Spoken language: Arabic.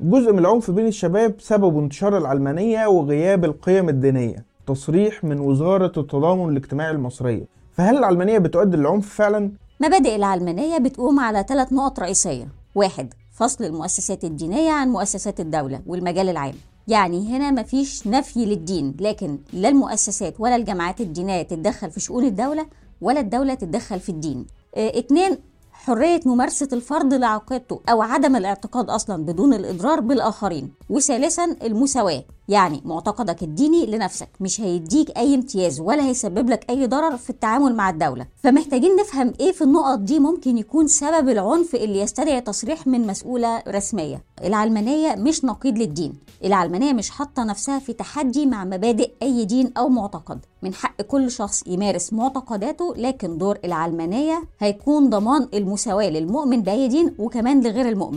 جزء من العنف بين الشباب سبب انتشار العلمانية وغياب القيم الدينية تصريح من وزارة التضامن الاجتماعي المصرية. فهل العلمانية بتؤدي للعنف فعلا؟ مبادئ العلمانية بتقوم على ثلاث نقط رئيسية. واحد فصل المؤسسات الدينية عن مؤسسات الدولة والمجال العام. يعني هنا مفيش نفي للدين لكن لا المؤسسات ولا الجماعات الدينية تتدخل في شؤون الدولة ولا الدولة تتدخل في الدين. آه اتنين حرية ممارسة الفرد لعقيدته أو عدم الاعتقاد أصلا بدون الإضرار بالآخرين وثالثا المساواة. يعني معتقدك الديني لنفسك مش هيديك أي امتياز ولا هيسبب لك أي ضرر في التعامل مع الدولة. فمحتاجين نفهم إيه في النقط دي ممكن يكون سبب العنف اللي يستدعي تصريح من مسؤولة رسمية. العلمانية مش نقيض للدين. العلمانية مش حاطة نفسها في تحدي مع مبادئ أي دين أو معتقد. من حق كل شخص يمارس معتقداته لكن دور العلمانية هيكون ضمان المساواة للمؤمن بأي دين وكمان لغير المؤمن.